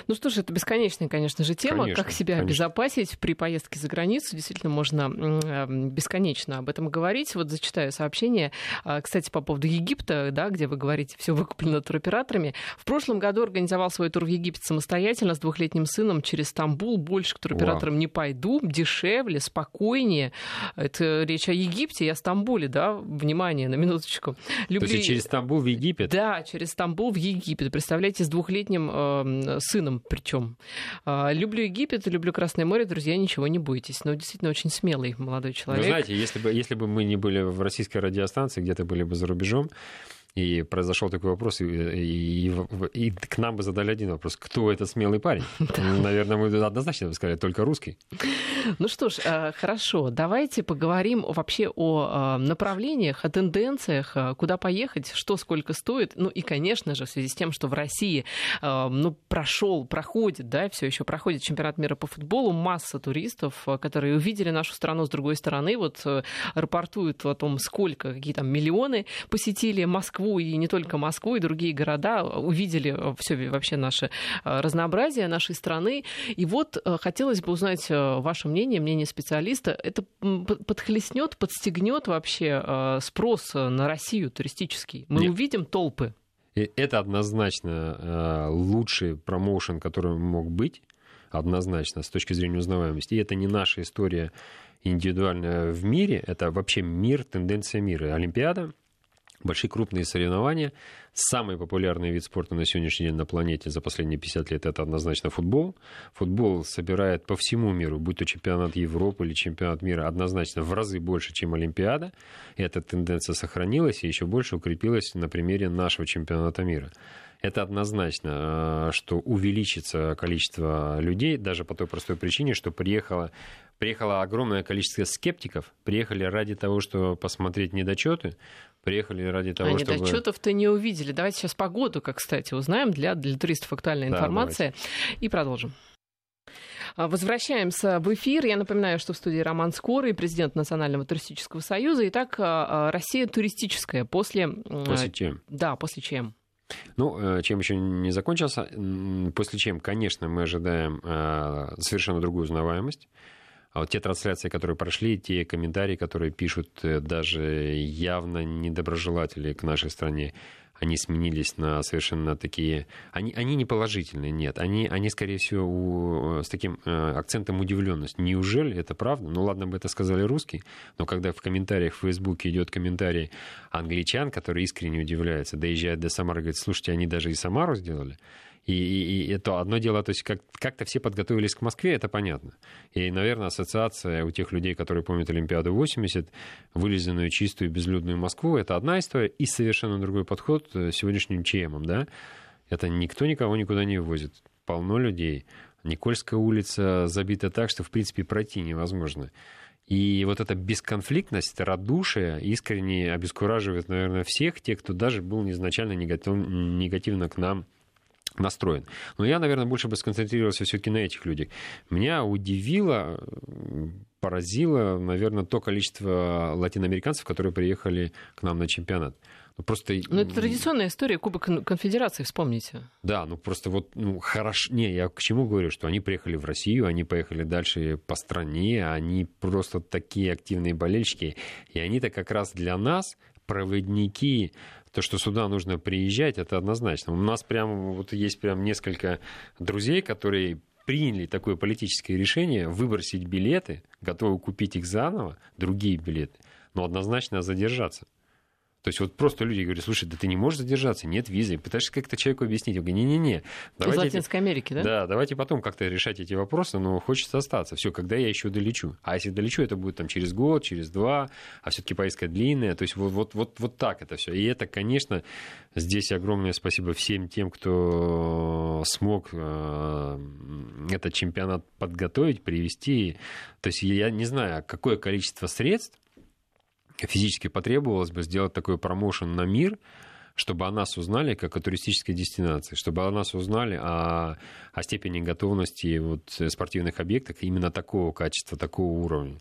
Ну что ж, это бесконечная, конечно же, тема. Конечно, как себя конечно. обезопасить при поездке за границу. Действительно, можно эм, бесконечно об этом говорить. Вот зачитаю сообщение. А, кстати, по поводу Египта, да, где вы говорите, все выкуплено туроператорами. В прошлом году организовал свой тур в Египет самостоятельно с двухлетним сыном через Стамбул. Больше к туроператорам Вау. не пойду. Дешевле, спокойнее. Это речь о Египте и о Стамбуле, да? Внимание, на минуточку. Люблю... То есть через Стамбул в Египет? Да, через Стамбул в Египет. Представляете, с двухлетним э, сыном причем. А, люблю Египет, люблю Красное море, друзья, ничего не бойтесь. Но действительно очень смелый молодой человек. Вы знаете, если бы, если бы мы не были в российской радиостанции, где-то были бы за рубежом, и произошел такой вопрос, и, и, и, и к нам бы задали один вопрос. Кто этот смелый парень? Наверное, мы однозначно бы сказали, только русский. Ну что ж, э, хорошо. Давайте поговорим вообще о э, направлениях, о тенденциях, э, куда поехать, что сколько стоит. Ну и, конечно же, в связи с тем, что в России ну, прошел, проходит, да, все еще проходит чемпионат мира по футболу, масса туристов, которые увидели нашу страну с другой стороны, вот рапортуют о том, сколько, какие там миллионы посетили Москву, Москву, и не только Москву, и другие города, увидели все вообще наше э, разнообразие нашей страны. И вот э, хотелось бы узнать э, ваше мнение, мнение специалиста. Это подхлестнет, подстегнет вообще спрос на Россию туристический? Мы Нет. увидим толпы? Это однозначно лучший промоушен, который мог быть однозначно с точки зрения узнаваемости. И это не наша история индивидуальная в мире, это вообще мир, тенденция мира. Олимпиада большие крупные соревнования. Самый популярный вид спорта на сегодняшний день на планете за последние 50 лет это однозначно футбол. Футбол собирает по всему миру, будь то чемпионат Европы или чемпионат мира, однозначно в разы больше, чем Олимпиада. Эта тенденция сохранилась и еще больше укрепилась на примере нашего чемпионата мира. Это однозначно, э, что увеличится количество людей, даже по той простой причине, что приехало приехало огромное количество скептиков, приехали ради того, чтобы посмотреть недочеты, приехали ради того, а чтобы... недочетов-то не увидели. Давайте сейчас погоду, как, кстати, узнаем для, для туристов актуальная да, информация. Давайте. И продолжим. А, возвращаемся в эфир. Я напоминаю, что в студии Роман Скорый, президент Национального туристического союза. Итак, а, Россия туристическая после... После чем? Да, после чем? Ну, э, чем еще не закончился, после чем, конечно, мы ожидаем э, совершенно другую узнаваемость. А вот те трансляции, которые прошли, те комментарии, которые пишут э, даже явно недоброжелатели к нашей стране, они сменились на совершенно такие... Они, они не положительные, нет. Они, они скорее всего, у, с таким э, акцентом удивленности. Неужели это правда? Ну, ладно бы это сказали русские, но когда в комментариях в Фейсбуке идет комментарий англичан, которые искренне удивляются, доезжают до Самары, говорят, слушайте, они даже и Самару сделали, и, и, и это одно дело, то есть как, как-то все подготовились к Москве, это понятно. И, наверное, ассоциация у тех людей, которые помнят Олимпиаду 80, вылезенную чистую безлюдную Москву, это одна история, и совершенно другой подход сегодняшним ЧМом, да. Это никто никого никуда не вывозит. Полно людей. Никольская улица забита так, что, в принципе, пройти невозможно. И вот эта бесконфликтность, радушие искренне обескураживает, наверное, всех тех, кто даже был изначально негатив, негативно к нам настроен. Но я, наверное, больше бы сконцентрировался все-таки на этих людях. Меня удивило, поразило, наверное, то количество латиноамериканцев, которые приехали к нам на чемпионат. Ну, просто... Ну, это традиционная история Кубок Конфедерации, вспомните. Да, ну просто вот, ну, хорошо... Не, я к чему говорю, что они приехали в Россию, они поехали дальше по стране, они просто такие активные болельщики, и они-то как раз для нас проводники то, что сюда нужно приезжать, это однозначно. У нас прям вот есть прям несколько друзей, которые приняли такое политическое решение выбросить билеты, готовы купить их заново, другие билеты, но однозначно задержаться. То есть вот просто люди говорят, слушай, да ты не можешь задержаться, нет визы. Пытаешься как-то человеку объяснить. Я говорю, не-не-не. Из Латинской Америки, да? Да, давайте потом как-то решать эти вопросы, но хочется остаться. Все, когда я еще долечу. А если долечу, это будет там через год, через два, а все-таки поездка длинная. То есть вот, вот, вот, вот так это все. И это, конечно, здесь огромное спасибо всем тем, кто смог э, этот чемпионат подготовить, привести. То есть я не знаю, какое количество средств физически потребовалось бы сделать такой промоушен на мир, чтобы о нас узнали как о туристической дестинации, чтобы о нас узнали о, о степени готовности вот, спортивных объектов именно такого качества, такого уровня.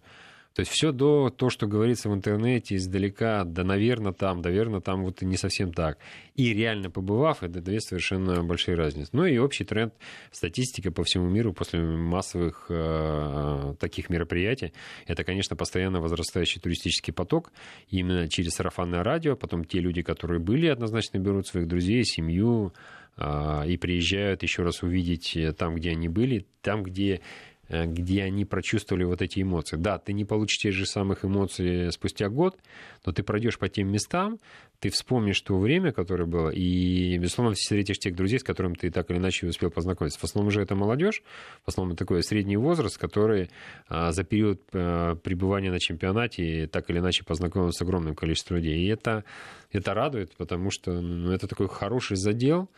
То есть все до то, что говорится в интернете издалека, да, наверное, там, наверное, там вот и не совсем так. И реально побывав, это две совершенно большие разницы. Ну и общий тренд, статистика по всему миру после массовых э, таких мероприятий, это, конечно, постоянно возрастающий туристический поток именно через сарафанное радио, потом те люди, которые были, однозначно берут своих друзей, семью, э, и приезжают еще раз увидеть э, там, где они были, там, где где они прочувствовали вот эти эмоции. Да, ты не получишь те же самых эмоций спустя год, но ты пройдешь по тем местам, ты вспомнишь то время, которое было, и, безусловно, встретишь тех друзей, с которыми ты так или иначе успел познакомиться. В основном же это молодежь, в основном такой средний возраст, который а, за период а, пребывания на чемпионате так или иначе познакомился с огромным количеством людей. И это, это радует, потому что ну, это такой хороший задел,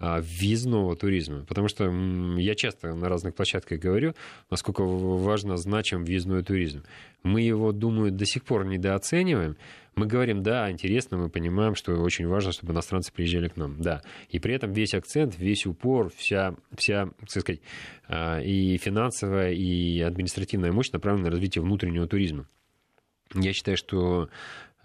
визного туризма. Потому что я часто на разных площадках говорю, насколько важно, значим въездной туризм. Мы его, думаю, до сих пор недооцениваем. Мы говорим, да, интересно, мы понимаем, что очень важно, чтобы иностранцы приезжали к нам. Да. И при этом весь акцент, весь упор, вся, вся так сказать, а, и финансовая, и административная мощь направлена на развитие внутреннего туризма. Я считаю, что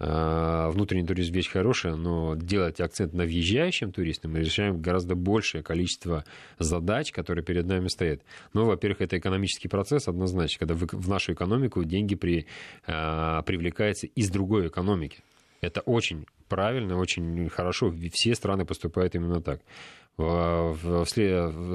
внутренний туризм вещь хорошая, но делать акцент на въезжающем туристе мы решаем гораздо большее количество задач, которые перед нами стоят. Ну, во-первых, это экономический процесс однозначно, когда в нашу экономику деньги при, э, привлекаются из другой экономики. Это очень правильно, очень хорошо. Все страны поступают именно так в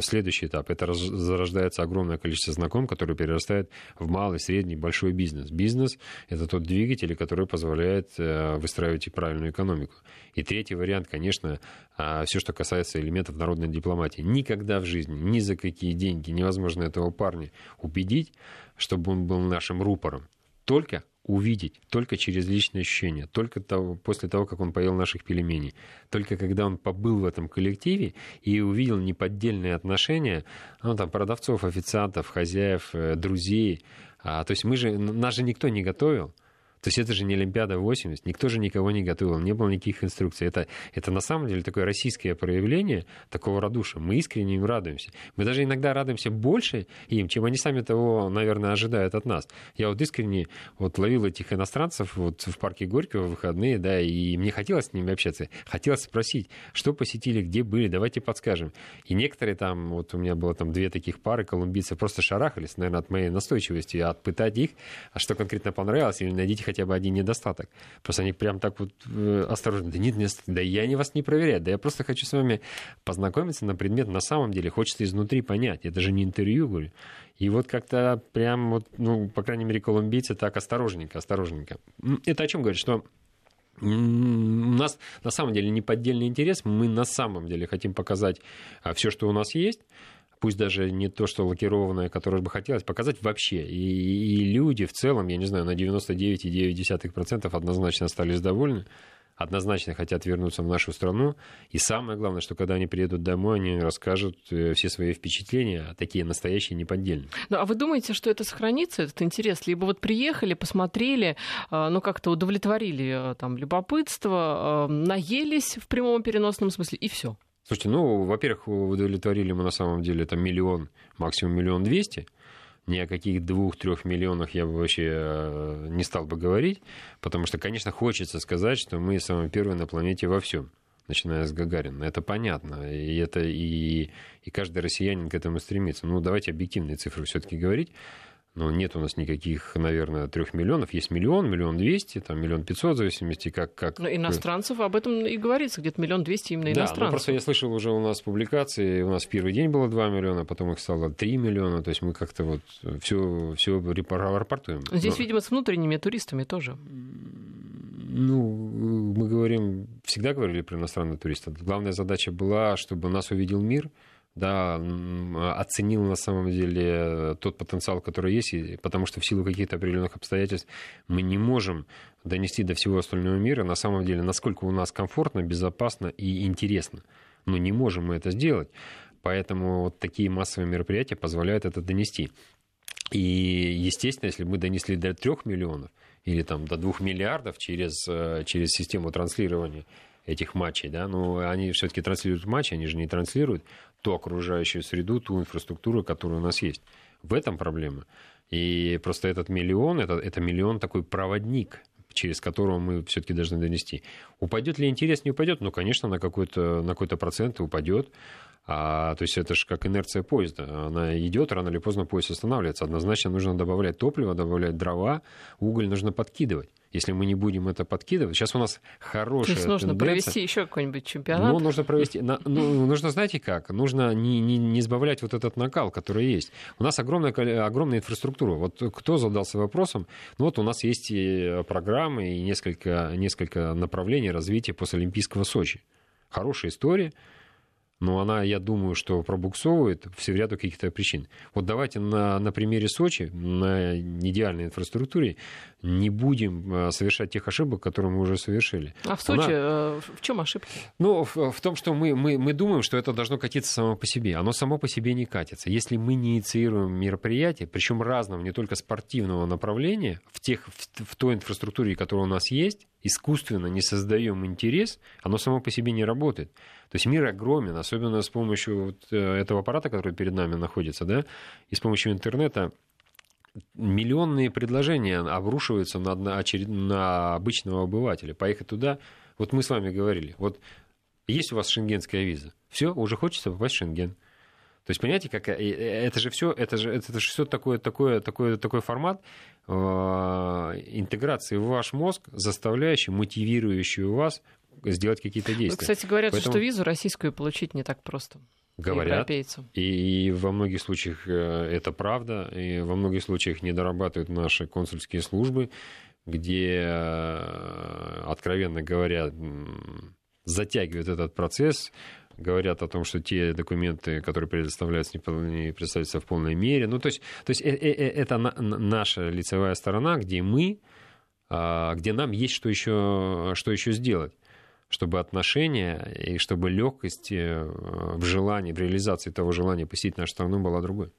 следующий этап. Это зарождается огромное количество знаком, которые перерастают в малый, средний, большой бизнес. Бизнес — это тот двигатель, который позволяет э, выстраивать правильную экономику. И третий вариант, конечно, а, все, что касается элементов народной дипломатии. Никогда в жизни, ни за какие деньги невозможно этого парня убедить, чтобы он был нашим рупором. Только увидеть только через личные ощущения, только того, после того, как он поел наших пельменей. Только когда он побыл в этом коллективе и увидел неподдельные отношения, ну, там, продавцов, официантов, хозяев, э, друзей. А, то есть мы же, нас же никто не готовил. То есть это же не Олимпиада 80, никто же никого не готовил, не было никаких инструкций. Это, это на самом деле такое российское проявление такого радушия. Мы искренне им радуемся. Мы даже иногда радуемся больше им, чем они сами того, наверное, ожидают от нас. Я вот искренне вот ловил этих иностранцев вот в парке Горького в выходные, да, и мне хотелось с ними общаться. Хотелось спросить, что посетили, где были, давайте подскажем. И некоторые там, вот у меня было там две таких пары колумбийцев, просто шарахались, наверное, от моей настойчивости, отпытать их, а что конкретно понравилось, или найдите хотя бы один недостаток. Просто они прям так вот э, осторожно, да нет, нет, да я не вас не проверяю, да я просто хочу с вами познакомиться на предмет на самом деле, хочется изнутри понять, это же не интервью, говорю. И вот как-то прям вот, ну, по крайней мере, колумбийцы так осторожненько, осторожненько. Это о чем говорит, что у нас на самом деле не поддельный интерес, мы на самом деле хотим показать а, все, что у нас есть, пусть даже не то, что лакированное, которое бы хотелось, показать вообще. И, и люди в целом, я не знаю, на 99,9% однозначно остались довольны однозначно хотят вернуться в нашу страну. И самое главное, что когда они приедут домой, они расскажут э, все свои впечатления, такие настоящие, неподдельные. Ну, а вы думаете, что это сохранится, этот интерес? Либо вот приехали, посмотрели, ну, как-то удовлетворили э, там любопытство, наелись в прямом переносном смысле, и все. Слушайте, ну, во-первых, удовлетворили мы на самом деле там миллион, максимум миллион двести. Ни о каких двух-трех миллионах я бы вообще э, не стал бы говорить, потому что, конечно, хочется сказать, что мы самые первые на планете во всем начиная с Гагарина. Это понятно. И, это, и, и каждый россиянин к этому стремится. Ну, давайте объективные цифры все-таки говорить. Ну, нет у нас никаких, наверное, трех миллионов. Есть миллион, миллион двести, там миллион пятьсот, в зависимости как... как... Но иностранцев об этом и говорится, где-то миллион двести именно да, иностранцев. Да, ну, просто я слышал уже у нас публикации, у нас в первый день было 2 миллиона, потом их стало 3 миллиона, то есть мы как-то вот все, все рапортуем. Здесь, Но... видимо, с внутренними туристами тоже. Ну, мы говорим, всегда говорили про иностранных туристов. Главная задача была, чтобы нас увидел мир, да, оценил на самом деле тот потенциал, который есть, потому что в силу каких-то определенных обстоятельств мы не можем донести до всего остального мира на самом деле, насколько у нас комфортно, безопасно и интересно. Но не можем мы это сделать. Поэтому вот такие массовые мероприятия позволяют это донести. И, естественно, если мы донесли до трех миллионов или там, до двух миллиардов через, э, через систему транслирования этих матчей, да, но они все-таки транслируют матчи, они же не транслируют ту окружающую среду, ту инфраструктуру, которая у нас есть. В этом проблема. И просто этот миллион, это, это миллион такой проводник, через которого мы все-таки должны донести. Упадет ли интерес, не упадет? Ну, конечно, на какой-то, на какой-то процент упадет. А, то есть это же как инерция поезда. Она идет, рано или поздно поезд останавливается. Однозначно нужно добавлять топливо, добавлять дрова, уголь нужно подкидывать. Если мы не будем это подкидывать, сейчас у нас хорошая есть нужно тенденция. провести еще какой-нибудь чемпионат? Ну, нужно провести. Ну, нужно, знаете как? Нужно не, не, не избавлять вот этот накал, который есть. У нас огромная, огромная инфраструктура. Вот кто задался вопросом? Ну, вот у нас есть и программы, и несколько, несколько направлений развития после Олимпийского Сочи. Хорошая история но она, я думаю, что пробуксовывает в ряду каких-то причин. Вот давайте на, на примере Сочи, на идеальной инфраструктуре, не будем э, совершать тех ошибок, которые мы уже совершили. А в Сочи она... Э, в чем ошибки? Ну, в, в том, что мы, мы, мы думаем, что это должно катиться само по себе. Оно само по себе не катится. Если мы не инициируем мероприятия, причем разного, не только спортивного направления, в, тех, в, в той инфраструктуре, которая у нас есть, искусственно не создаем интерес, оно само по себе не работает. То есть мир огромен, особенно с помощью вот э, этого аппарата, который перед нами находится, да, и с помощью интернета миллионные предложения обрушиваются на, на, очеред... на обычного обывателя. Поехать туда, вот мы с вами говорили, вот есть у вас шенгенская виза, все, уже хочется попасть в Шенген. То есть, понимаете, как, э, э, это же все, это же, это же все такое, такое, такое, такой формат интеграции в ваш мозг, заставляющий, мотивирующий вас сделать какие-то действия. Кстати, говорят, Поэтому... что визу российскую получить не так просто. Говорят. И, и во многих случаях это правда, и во многих случаях не дорабатывают наши консульские службы, где, откровенно говоря, затягивают этот процесс, говорят о том, что те документы, которые предоставляются, не представляются в полной мере. Ну, то есть, то есть э, э, э, это наша лицевая сторона, где мы, а, где нам есть что еще, что еще сделать чтобы отношения и чтобы легкость в желании, в реализации того желания посетить нашу страну была другой.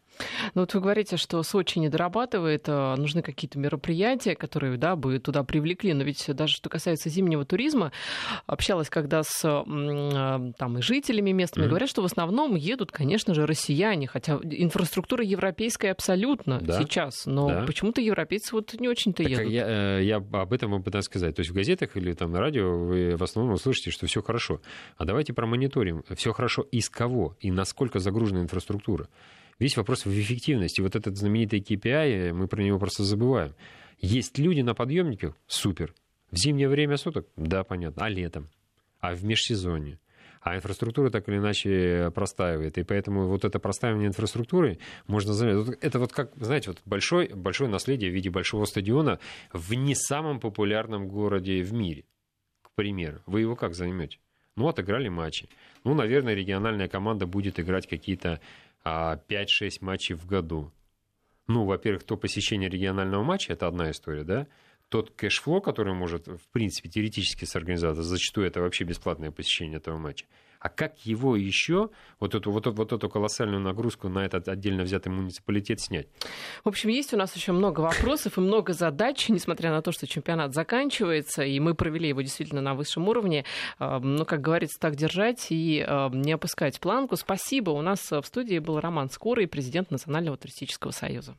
Ну вот вы говорите, что Сочи не дорабатывает, а нужны какие-то мероприятия, которые да, бы туда привлекли. Но ведь даже что касается зимнего туризма, общалась когда с а, там, и жителями местными, mm-hmm. говорят, что в основном едут, конечно же, россияне, хотя инфраструктура европейская абсолютно да. сейчас, но да. почему-то европейцы вот не очень-то так едут. Я, э, я об этом вам пытаюсь сказать. То есть в газетах или там на радио вы в основном услышите, что все хорошо. А давайте промониторим, все хорошо из кого и насколько загружена инфраструктура. Весь вопрос в эффективности. Вот этот знаменитый KPI, мы про него просто забываем. Есть люди на подъемниках? Супер. В зимнее время суток? Да, понятно. А летом? А в межсезонье? А инфраструктура так или иначе простаивает. И поэтому вот это простаивание инфраструктуры можно заметить. Это вот как, знаете, вот большое, большое наследие в виде большого стадиона в не самом популярном городе в мире. К примеру. Вы его как займете? Ну, отыграли матчи. Ну, наверное, региональная команда будет играть какие-то 5-6 а, матчей в году. Ну, во-первых, то посещение регионального матча, это одна история, да? Тот кэшфло, который может, в принципе, теоретически сорганизоваться, зачастую это вообще бесплатное посещение этого матча. А как его еще, вот эту, вот, вот эту колоссальную нагрузку на этот отдельно взятый муниципалитет снять? В общем, есть у нас еще много вопросов и много задач, несмотря на то, что чемпионат заканчивается, и мы провели его действительно на высшем уровне. Ну, как говорится, так держать и не опускать планку. Спасибо. У нас в студии был Роман Скорый, президент Национального туристического союза.